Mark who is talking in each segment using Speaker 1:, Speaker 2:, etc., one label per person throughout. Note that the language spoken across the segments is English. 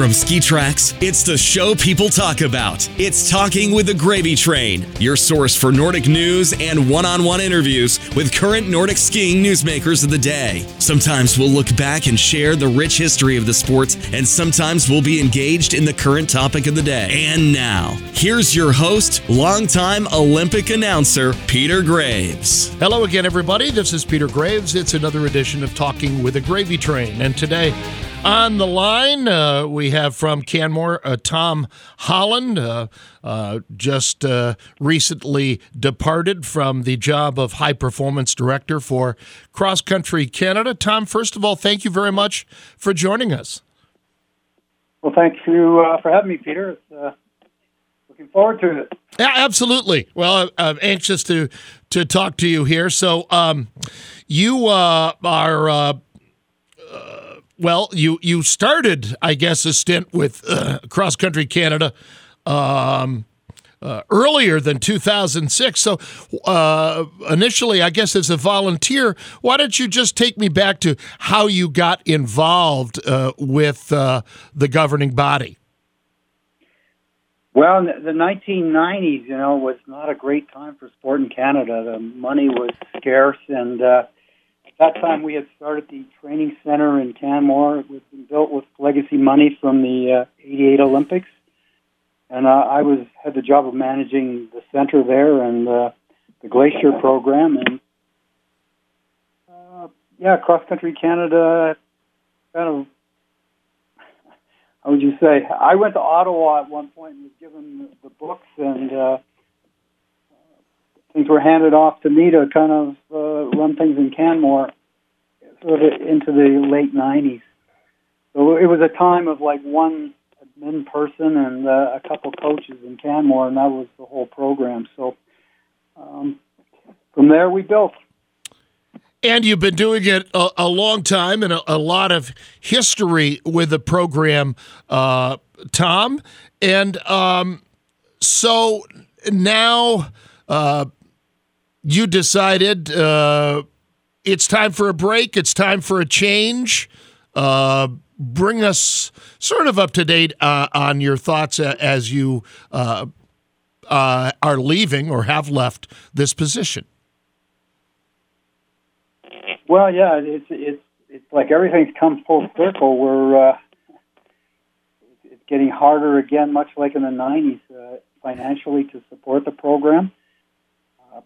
Speaker 1: From ski tracks, it's the show people talk about. It's Talking with the Gravy Train, your source for Nordic news and one on one interviews with current Nordic skiing newsmakers of the day. Sometimes we'll look back and share the rich history of the sport, and sometimes we'll be engaged in the current topic of the day. And now, here's your host, longtime Olympic announcer, Peter Graves.
Speaker 2: Hello again, everybody. This is Peter Graves. It's another edition of Talking with the Gravy Train. And today, on the line, uh, we have from Canmore uh, Tom Holland, uh, uh just uh, recently departed from the job of High Performance Director for Cross Country Canada. Tom, first of all, thank you very much for joining us.
Speaker 3: Well, thank you uh, for having me, Peter. looking forward to it.
Speaker 2: Yeah, absolutely. Well, I'm anxious to to talk to you here. So, um, you are well, you you started, I guess, a stint with uh, Cross Country Canada um, uh, earlier than 2006. So uh, initially, I guess, as a volunteer, why don't you just take me back to how you got involved uh, with uh, the governing body?
Speaker 3: Well, the 1990s, you know, was not a great time for sport in Canada. The money was scarce, and uh, that time we had started the training center in Canmore. It was built with legacy money from the uh, 88 Olympics. And uh, I was had the job of managing the center there and uh, the glacier program. And uh, yeah, cross country Canada kind of how would you say? I went to Ottawa at one point and was given the books and uh, things were handed off to me to kind of uh, run things in Canmore sort of into the late 90s. So it was a time of like one admin person and uh, a couple coaches in Canmore, and that was the whole program. So um, from there, we built.
Speaker 2: And you've been doing it a, a long time and a, a, lot of history with the program, uh, Tom. And um, so now uh, you decided uh, it's time for a break. It's time for a change. Uh, bring us sort of up to date uh, on your thoughts as you uh, uh, are leaving or have left this position.
Speaker 3: Well, yeah, it's it's it's like everything's come full circle. We're uh, it's getting harder again, much like in the '90s, uh, financially to support the program.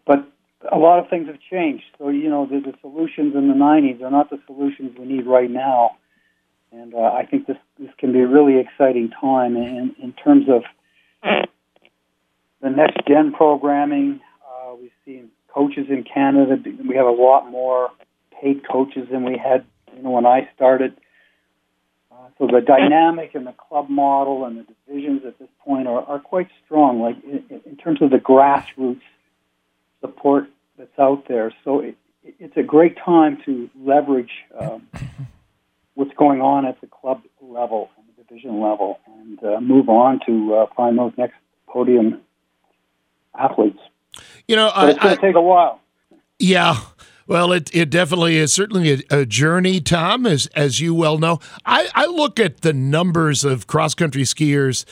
Speaker 3: but a lot of things have changed. So you know, the, the solutions in the '90s are not the solutions we need right now, and uh, I think this this can be a really exciting time in in terms of the next gen programming. Uh, we've seen coaches in Canada. We have a lot more paid coaches than we had, you know, when I started. Uh, so the dynamic and the club model and the divisions at this point are, are quite strong. Like in, in terms of the grassroots support that's out there. So it, it's a great time to leverage um, what's going on at the club level and the division level, and uh, move on to uh, find those next podium athletes.
Speaker 2: You know,
Speaker 3: it's going to take a while.
Speaker 2: Yeah. Well, it, it definitely is certainly a, a, journey, Tom, as as you well know. I, I look at the numbers of cross country skiers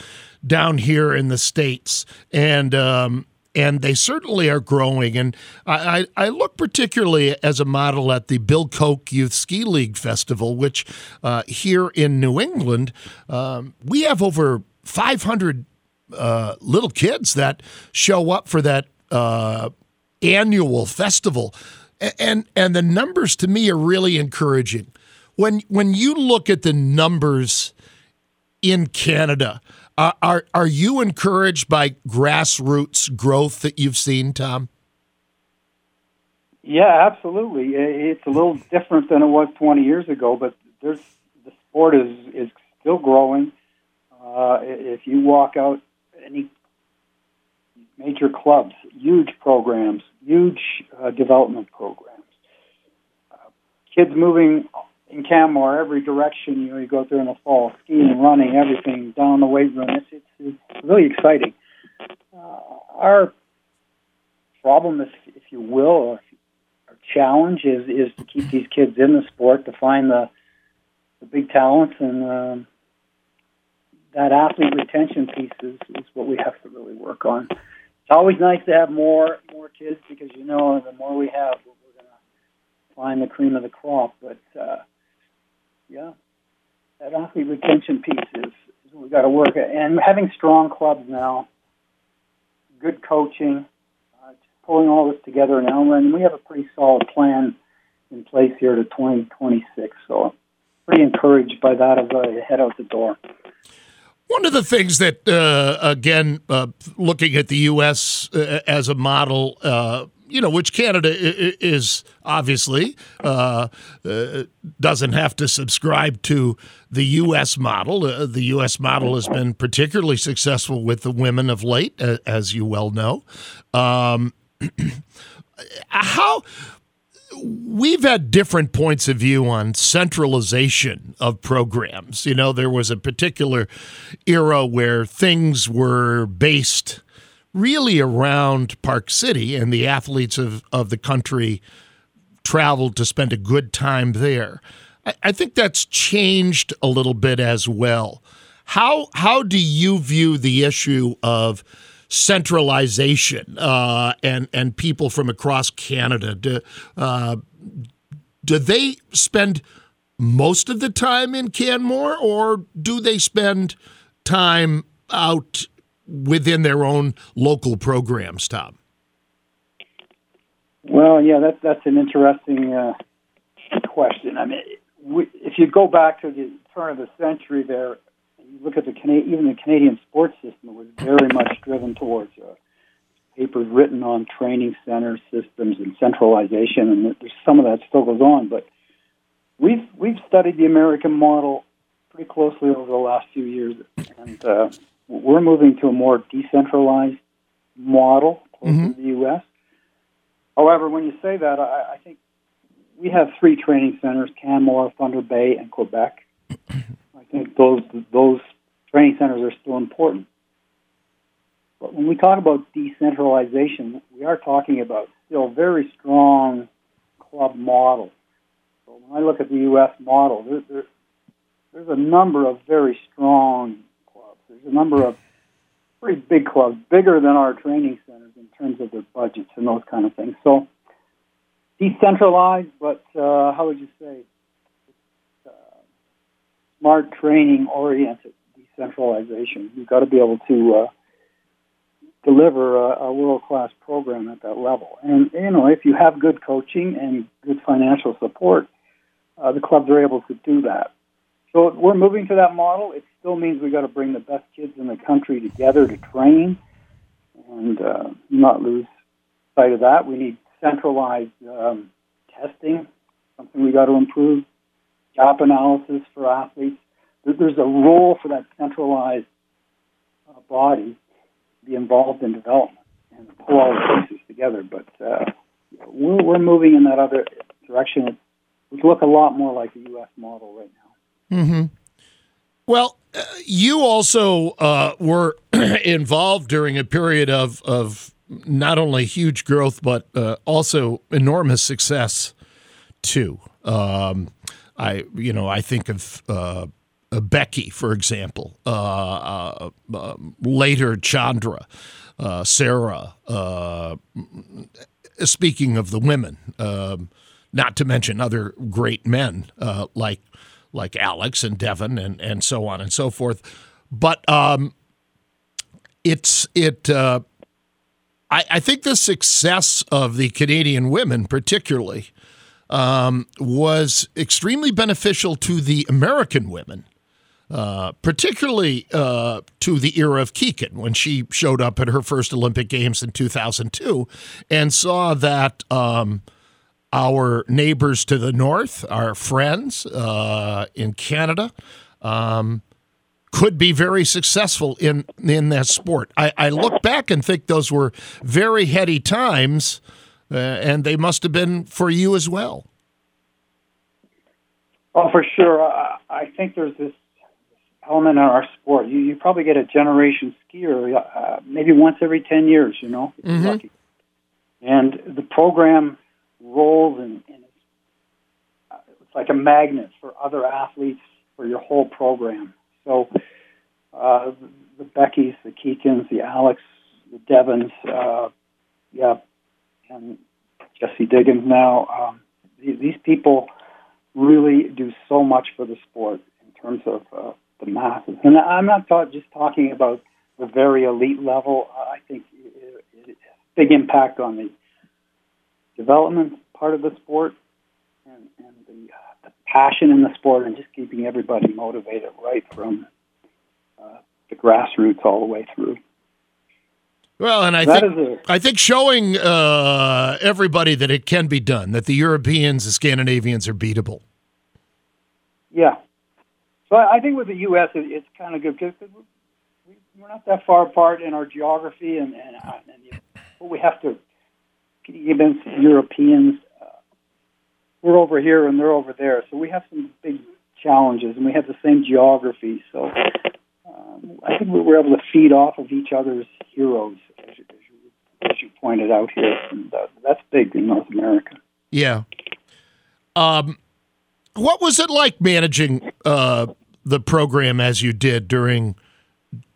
Speaker 2: down here in the states, and um, and they certainly are growing. And I, I, look particularly as a model at the Bill Koch Youth Ski League Festival, which uh, here in New England, um, we have over 500 uh, little kids that show up for that uh, annual festival. And, and the numbers to me are really encouraging. When, when you look at the numbers in Canada, uh, are are you encouraged by grassroots growth that you've seen, Tom?
Speaker 3: Yeah, absolutely. It's a little different than it was 20 years ago, but there's the sport is is still growing. Uh, if you walk out any major clubs, huge programs, huge uh, development programs, uh, kids moving in Canmore, every direction. You know, you go through in the fall, skiing, running, everything down the weight room. It's it's, it's really exciting. Uh, our problem, if if you will, or our challenge is is to keep these kids in the sport, to find the the big talents and um, that athlete retention piece is, is what we have to really work on. It's always nice to have more more kids because you know the more we have, we're going to find the cream of the crop. But uh, yeah, that athlete retention piece is, is we got to work at, and having strong clubs now, good coaching, uh, pulling all this together now, and we have a pretty solid plan in place here to 2026. So pretty encouraged by that as I head out the door.
Speaker 2: One of the things that, uh, again, uh, looking at the U.S. Uh, as a model, uh, you know, which Canada is obviously uh, uh, doesn't have to subscribe to the U.S. model. the U.S. model has been particularly successful with the women of late, as you well know. Um, how we've had different points of view on centralization of programs. You know, there was a particular era where things were based really around Park City, and the athletes of, of the country traveled to spend a good time there. I, I think that's changed a little bit as well. How how do you view the issue of centralization uh, and and people from across Canada. Do, uh, do they spend most of the time in Canmore, or do they spend time out within their own local programs, Tom?
Speaker 3: Well, yeah, that's that's an interesting uh, question. I mean, if you go back to the turn of the century, there you look at the even the Canadian sports system was very much driven towards uh, papers written on training center systems and centralization, and some of that still goes on. But we've we've studied the American model pretty closely over the last few years, and uh, we're moving to a more decentralized model closer mm-hmm. to the U.S. However, when you say that, I, I think we have three training centers: Canmore, Thunder Bay, and Quebec. I think those those training centers are still important. But when we talk about decentralization, we are talking about still very strong club models. So when I look at the U.S. model, there, there, there's a number of very strong. There's a number of pretty big clubs, bigger than our training centers in terms of their budgets and those kind of things. So decentralized, but uh, how would you say? smart training oriented decentralization. You've got to be able to uh, deliver a, a world class program at that level. And you know, if you have good coaching and good financial support, uh, the clubs are able to do that. So we're moving to that model. It still means we've got to bring the best kids in the country together to train and uh, not lose sight of that. We need centralized um, testing, something we got to improve gap analysis for athletes. There's a role for that centralized uh, body to be involved in development and pull all the pieces together. But uh, we're, we're moving in that other direction. It would look a lot more like the U.S. model right now.
Speaker 2: Mm-hmm. Well, uh, you also uh, were involved during a period of, of not only huge growth, but uh, also enormous success, too. Um, I you know I think of uh, Beckie, for example, uh, um, later Chandra, Sarah. Speaking of the women, um, not to mention other great men like like Alex and Devon and and so on and so forth, but um, it's it. I, I think the success of the Canadian women, particularly, um, was extremely beneficial to the American women. Uh, particularly uh, to the era of Kikkan when she showed up at her first Olympic Games in 2002 and saw that um, our neighbors to the north, our friends uh, in Canada, um, could be very successful in in that sport. I, I, look back and think those were very heady times uh, and they must have been for you as well.
Speaker 3: Oh, for sure. I, I think there's this element in our sport. You, you probably get a generation skier uh, maybe once every 10 years, you know, mm-hmm. lucky. And the program rolls and, and it's, uh, it's like a magnet for other athletes for your whole program. So uh, the Beckys, the Kikkans, the Alex, the Devons, uh, yeah, and Jessie Diggins now. Um, these, these people really do so much for the sport in terms of uh, the masses. And I'm not just talking about the very elite level. I think it, it, it, big impact on the development part of the sport and, and the, uh, the passion in the sport and just keeping everybody motivated right from uh, the grassroots all the way through.
Speaker 2: Well, and I that think I think showing uh, everybody that it can be done, that the Europeans, the Scandinavians are beatable.
Speaker 3: Yeah. So I think with the U.S., it's kind of good because we're not that far apart in our geography, and and, and we have to against Europeans. Uh, we're over here and they're over there, so we have some big challenges, and we have the same geography. So um, I think we were able to feed off of each other's heroes, as you, as you, as you pointed out here, and uh, that's big in North America.
Speaker 2: Yeah. Um, what was it like managing uh, the program as you did during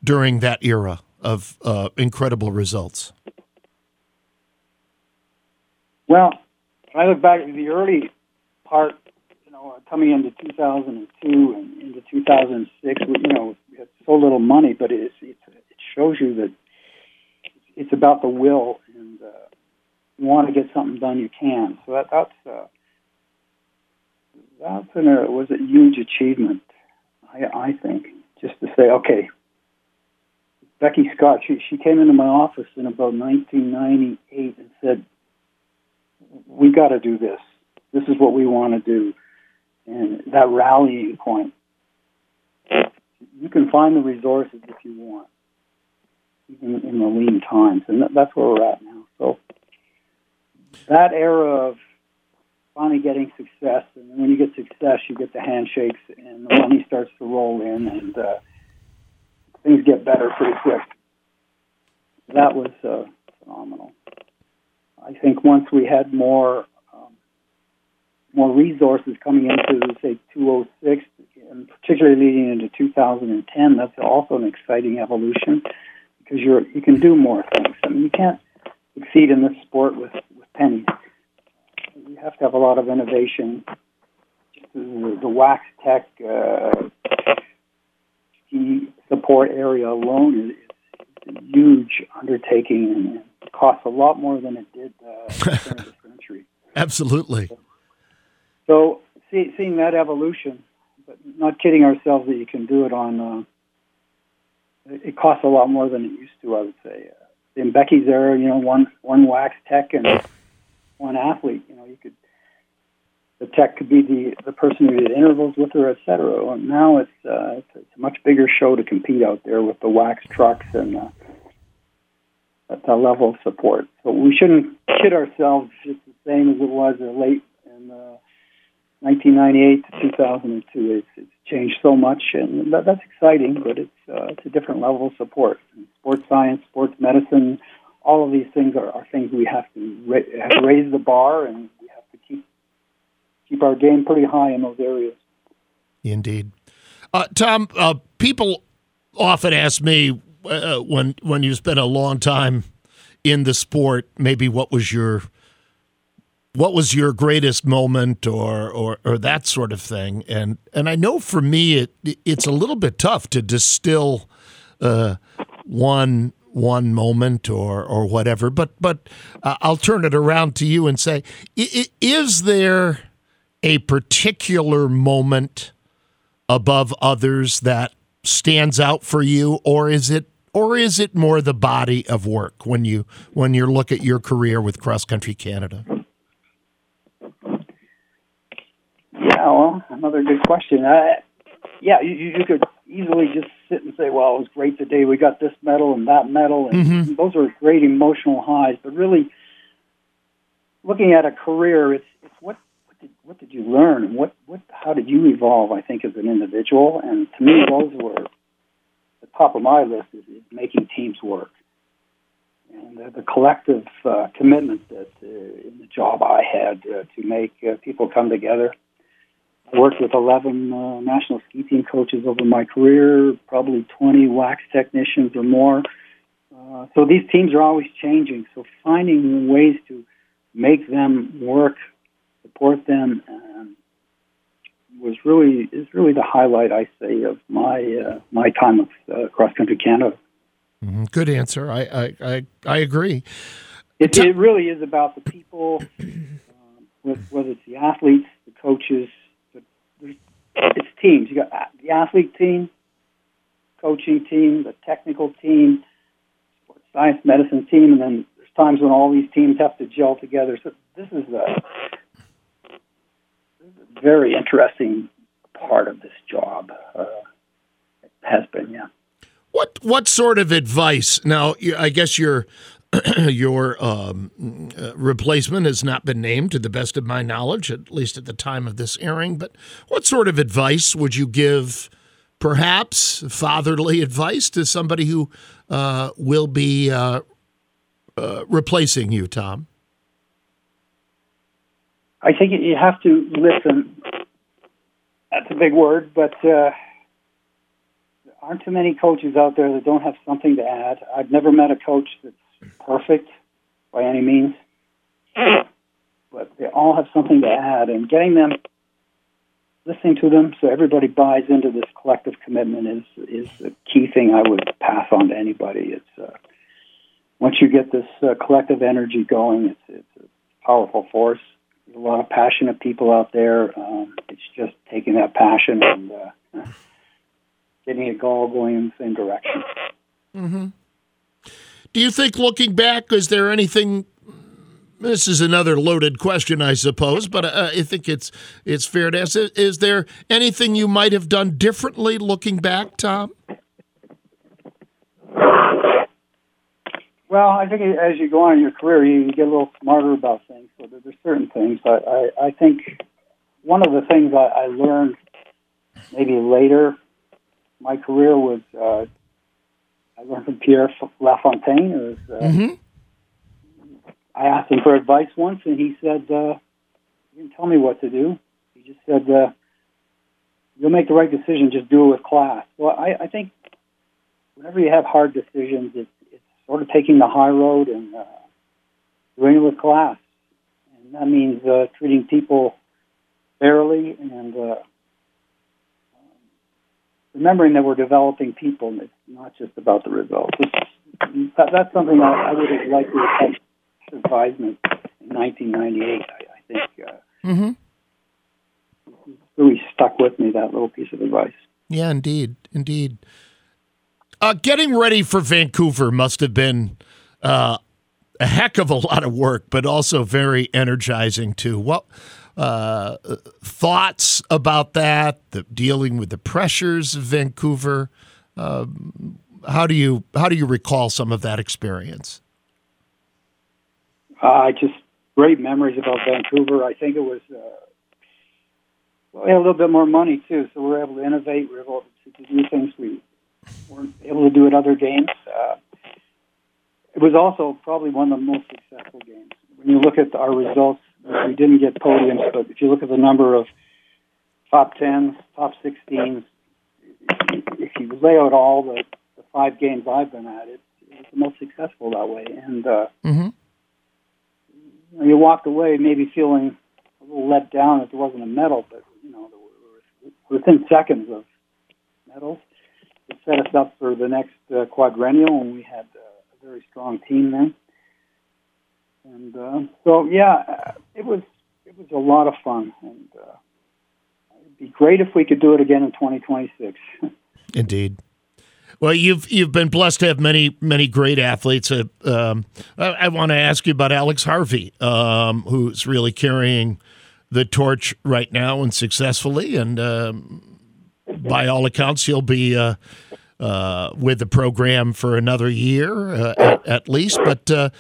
Speaker 2: during that era of uh, incredible results?
Speaker 3: Well, I look back at the early part, you know, coming into 2002 and into 2006, you know, had so little money, but it's, it's, it shows you that it's about the will and uh, you want to get something done, you can. So that, that's uh, that's an, uh, was a huge achievement, I, I think, just to say, okay, Beckie Scott, she, she came into my office in about 1998 and said, we got to do this. This is what we want to do. And that rallying point, you can find the resources if you want, even in the lean times. And that's where we're at now. So that era of finally getting success, and when you get success, you get the handshakes, and the money starts to roll in, and uh, things get better pretty quick. That was uh, phenomenal. I think once we had more um, more resources coming into say 206, and particularly leading into 2010, that's also an exciting evolution because you're you can do more things. I mean, you can't succeed in this sport with with pennies. You have to have a lot of innovation. The, the wax tech uh, support area alone is, huge undertaking and costs a lot more than it did uh, the century.
Speaker 2: Absolutely.
Speaker 3: So, see, seeing that evolution, but not kidding ourselves that you can do it on. Uh, it costs a lot more than it used to. I would say. Uh, in Beckie's era, you know, one one wax tech and one athlete. You know, you could the tech could be the the person who did intervals with her, et cetera. And now it's, uh, it's it's a much bigger show to compete out there with the wax trucks and uh, that level of support. So we shouldn't kid ourselves. It's the same as it was late in uh, 1998 to 2002. It's, it's changed so much, and that, that's exciting. But it's uh, it's a different level of support. And sports science, sports medicine, all of these things are, are things we have to, ra- have raise the bar, and we have to keep keep our game pretty high in those areas.
Speaker 2: Indeed, uh, Tom. Uh, people often ask me uh, when when you spent a long time in the sport, maybe what was your what was your greatest moment or, or or that sort of thing and and I know for me it it's a little bit tough to distill uh, one one moment or or whatever but but uh, I'll turn it around to you and say is there a particular moment above others that stands out for you or is it or is it more the body of work when you when you look at your career with Cross Country Canada?
Speaker 3: Yeah, well, another good question. Uh, yeah, you, you could easily just sit and say, "Well, it was great today. We got this medal and that medal, and mm-hmm. those are great emotional highs." But really, looking at a career, it's it's what what did, what did you learn what what how did you evolve? I think as an individual, and to me, those were the top of my list is, is making teams work. And uh, the collective uh, commitment that uh, in the job I had uh, to make uh, people come together. I worked with 11 uh, national ski team coaches over my career, probably 20 wax technicians or more. Uh, so these teams are always changing. So finding ways to make them work, support them, um, was really is really the highlight I say of my uh, my time of uh, cross country Canada.
Speaker 2: Mm-hmm. Good answer. I I I, I agree.
Speaker 3: It, it, really is about the people, uh, whether it's the athletes, the coaches. The, it's teams. You got the athlete team, coaching team, the technical team, sports science medicine team, and then there's times when all these teams have to gel together. So this is a, this is a very interesting part of this job. Uh, has been, yeah.
Speaker 2: What what sort of advice? Now, I guess your your um, uh, replacement has not been named, to the best of my knowledge, at least at the time of this airing. But what sort of advice would you give? Perhaps fatherly advice to somebody who uh, will be uh, uh replacing you, Tom.
Speaker 3: I think you have to listen. That's a big word, but uh, aren't too many coaches out there that don't have something to add. I've never met a coach that's perfect by any means, but they all have something to add, and getting them, listening to them, so everybody buys into this collective commitment is is the key thing I would pass on to anybody. It's uh, once you get this uh, collective energy going, it's it's a powerful force. A lot of passionate people out there. Um, it's just taking that passion and uh, getting it all going in the same direction.
Speaker 2: Mm-hmm. Do you think, looking back, is there anything? This is another loaded question, I suppose, but uh, I think it's it's fair to ask. Is there anything you might have done differently looking back, Tom?
Speaker 3: Well, I think as you go on in your career, you get a little smarter about things. So there's certain things. I, I, I think one of the things I, I learned maybe later my career was uh, I learned from Pierre Lafontaine. It was, uh, mm-hmm. I asked him for advice once, and he said, uh, "He didn't tell me what to do. He just said, uh, you'll make the right decision. Just do it with class." Well, I, I think whenever you have hard decisions, it's sort of taking the high road and uh, doing it with class, and that means uh, treating people fairly and uh, remembering that we're developing people, and it's not just about the results. That, that's something I, I would have liked to have had advisement in 1998. I, I think uh, mm-hmm. really stuck with me that little piece of advice.
Speaker 2: Yeah, indeed, indeed. Uh, getting ready for Vancouver must have been uh, a heck of a lot of work, but also very energizing too. What uh, thoughts about that? The, dealing with the pressures of Vancouver. Uh, how do you how do you recall some of that experience?
Speaker 3: Uh, just great memories about Vancouver. I think it was uh, well, we had a little bit more money too, so we were able to innovate. We were able to do things we weren't able to do at other games. Uh, it was also probably one of the most successful games. When you look at our results we didn't get podiums, but if you look at the number of top 10s, top 16s, if you lay out all the, the five games I've been at, it, it was the most successful that way. And uh, mm-hmm. you walked away maybe feeling a little let down that there wasn't a medal, but you know, within seconds of medals. Set us up for the next uh, quadrennial, and we had uh, a very strong team then. And uh, so, yeah, it was it was a lot of fun, and uh, it'd be great if we could do it again in 2026.
Speaker 2: Indeed. Well, you've you've been blessed to have many many great athletes. Uh, um, I, I want to ask you about Alex Harvey, um, who's really carrying the torch right now and successfully. And um, by all accounts, he'll be uh, uh, with the program for another year uh, at, at, least. But uh,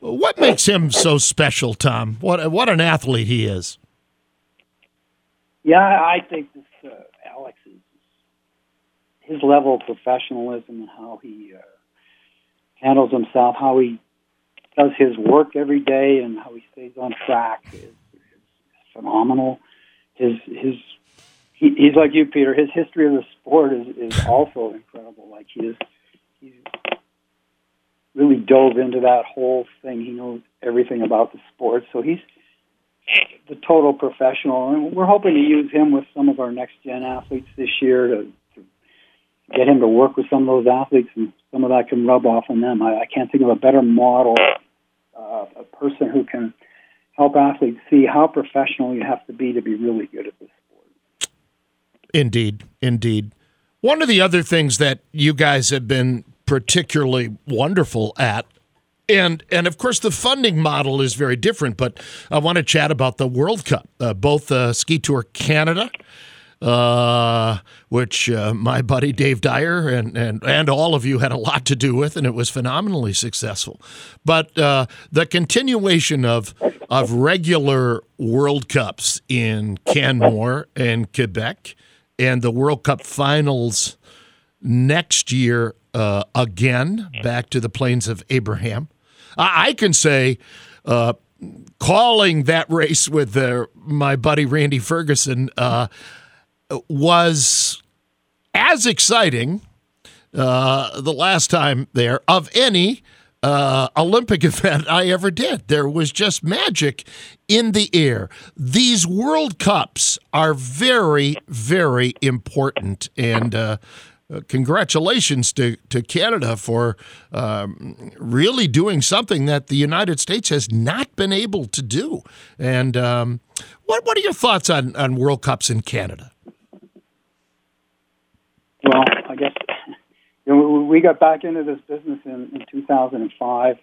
Speaker 2: what makes him so special, Tom? What what an athlete he is.
Speaker 3: Yeah, I think this uh, Alex is his level of professionalism and how he uh, handles himself, how he does his work every day, and how he stays on track is, is phenomenal. His his he, he's like you, Peter. His history of the sport is, is also incredible. Like he is, he's really dove into that whole thing. He knows everything about the sport, so he's the total professional. And we're hoping to use him with some of our next gen athletes this year to, to get him to work with some of those athletes, and some of that can rub off on them. I, I can't think of a better model, uh, a person who can help athletes see how professional you have to be to be really good at this.
Speaker 2: Indeed, indeed. One of the other things that you guys have been particularly wonderful at and and of course the funding model is very different but i want to chat about the world cup uh, both uh, ski tour canada uh, which uh, my buddy Dave Dyer and, and, and all of you had a lot to do with, and it was phenomenally successful. But uh, the continuation of of regular World Cups in Canmore and Quebec, and the World Cup finals next year uh, again back to the plains of Abraham. I, I can say. Uh, calling that race with uh, my buddy Randy Ferguson, was as exciting uh, the last time there of any uh, Olympic event I ever did. There was just magic in the air. These World Cups are very, very important. And uh, congratulations to, to Canada for um, really doing something that the United States has not been able to do. And um, what, what are your thoughts on, on World Cups in Canada?
Speaker 3: Well, you know, we got back into this business in, in 2005.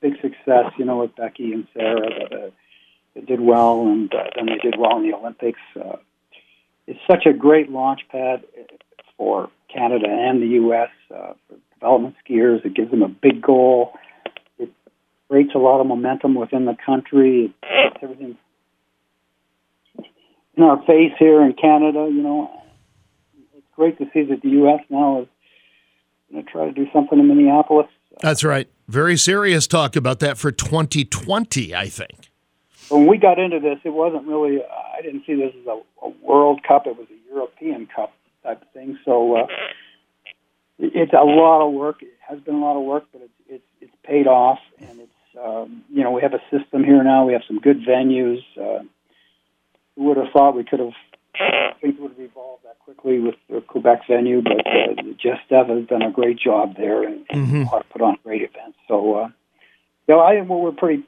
Speaker 3: Big success, you know, with Beckie and Sarah. That, uh, they did well, and uh, then they did well in the Olympics. Uh, it's such a great launch pad for Canada and the U.S. Uh, for development skiers. It gives them a big goal. It creates a lot of momentum within the country. It everything in our face here in Canada. You know, it's great to see that the U.S. now is going to try to do something in Minneapolis.
Speaker 2: That's right. Very serious talk about that for 2020, I think.
Speaker 3: When we got into this, it wasn't really, I didn't see this as a, a World Cup. It was a European Cup type of thing. So uh, it's a lot of work. It has been a lot of work, but it's, it's, it's paid off. And it's, um, you know, we have a system here now. We have some good venues. Uh, who would have thought we could have things would have evolved that quickly with the Quebec venue, but uh, Jeff has done a great job there and, mm-hmm. put on great events. So, uh, you know, I well, we're pretty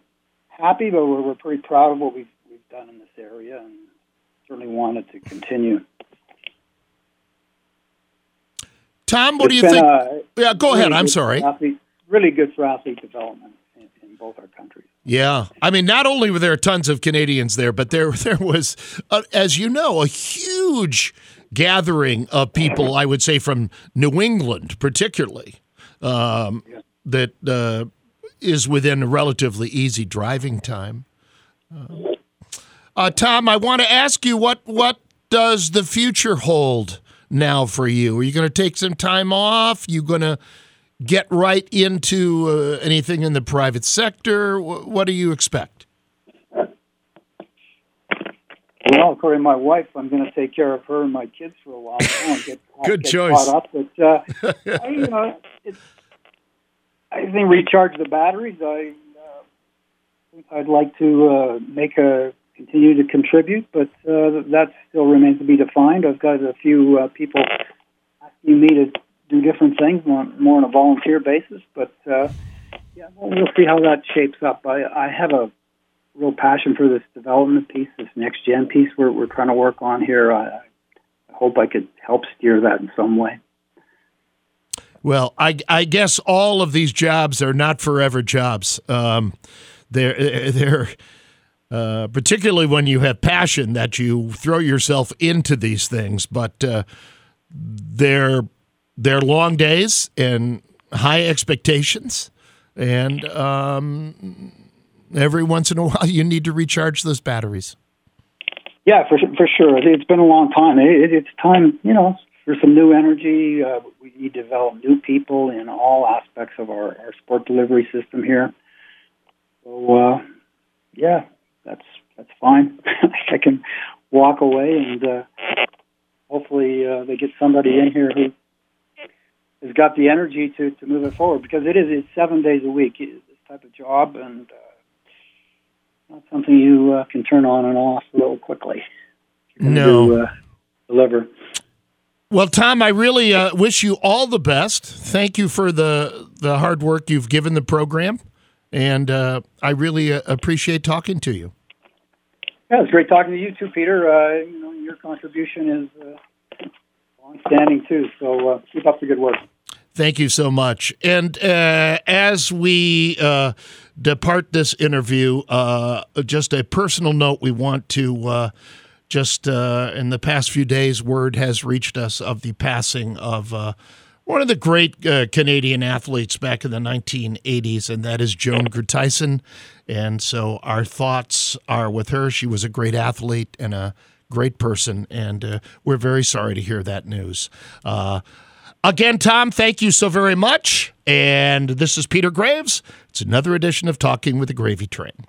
Speaker 3: happy, but we're, we're pretty proud of what we've we've done in this area, and certainly wanted to continue.
Speaker 2: Tom, what it's do you think? Uh, yeah, go really ahead. I'm sorry.
Speaker 3: Athlete, really good for athlete development in, in both our countries.
Speaker 2: Yeah, I mean, not only were there tons of Canadians there, but there there was, uh, as you know, a huge gathering of people. I would say from New England, particularly, um, that uh, is within a relatively easy driving time. Uh, uh, Tom, I want to ask you what what does the future hold now for you? Are you going to take some time off? You going to get right into uh, anything in the private sector? What do you expect?
Speaker 3: Well, according to my wife, I'm going to take care of her and my kids for a while.
Speaker 2: Get, Good get choice.
Speaker 3: Caught up, but uh, I, you know, it's, I think recharge the batteries. I uh, I'd like to uh, make a continue to contribute, but uh, that still remains to be defined. I've got a few uh, people asking me to do different things more, more on a volunteer basis. But uh, yeah, we'll see how that shapes up. I, I have a real passion for this development piece, this next gen piece we're, we're trying to work on here. I, I hope I could help steer that in some way.
Speaker 2: Well, I, I guess all of these jobs are not forever jobs. Um, they're they're uh, particularly when you have passion that you throw yourself into these things, but uh, they're they're long days and high expectations, and um, every once in a while you need to recharge those batteries.
Speaker 3: Yeah, for for sure. It's been a long time. It, it's time, you know, for some new energy. Uh, we need to develop new people in all aspects of our, our sport delivery system here. So, uh, yeah, that's that's fine. I can walk away and uh, hopefully uh, they get somebody in here who has got the energy to, to move it forward because it is it's seven days a week this type of job and uh, not something you uh, can turn on and off real quickly.
Speaker 2: No.
Speaker 3: To, uh, deliver.
Speaker 2: Well, Tom, I really uh, wish you all the best. Thank you for the the hard work you've given the program, and uh, I really uh, appreciate talking to you.
Speaker 3: Yeah, it's great talking to you too, Peter. Uh, you know, your contribution is uh, long-standing too. So uh, keep up the good work.
Speaker 2: Thank you so much. And uh, as we uh, depart this interview, uh, just a personal note: we want to uh, just uh, in the past few days, word has reached us of the passing of uh, one of the great Canadian athletes back in the 1980s, and that is Joan Groothuysen. And so our thoughts are with her. She was a great athlete and a great person, and we're very sorry to hear that news. Again, Tom, thank you so very much. And this is Peter Graves. It's another edition of Talking with the Gravy Train.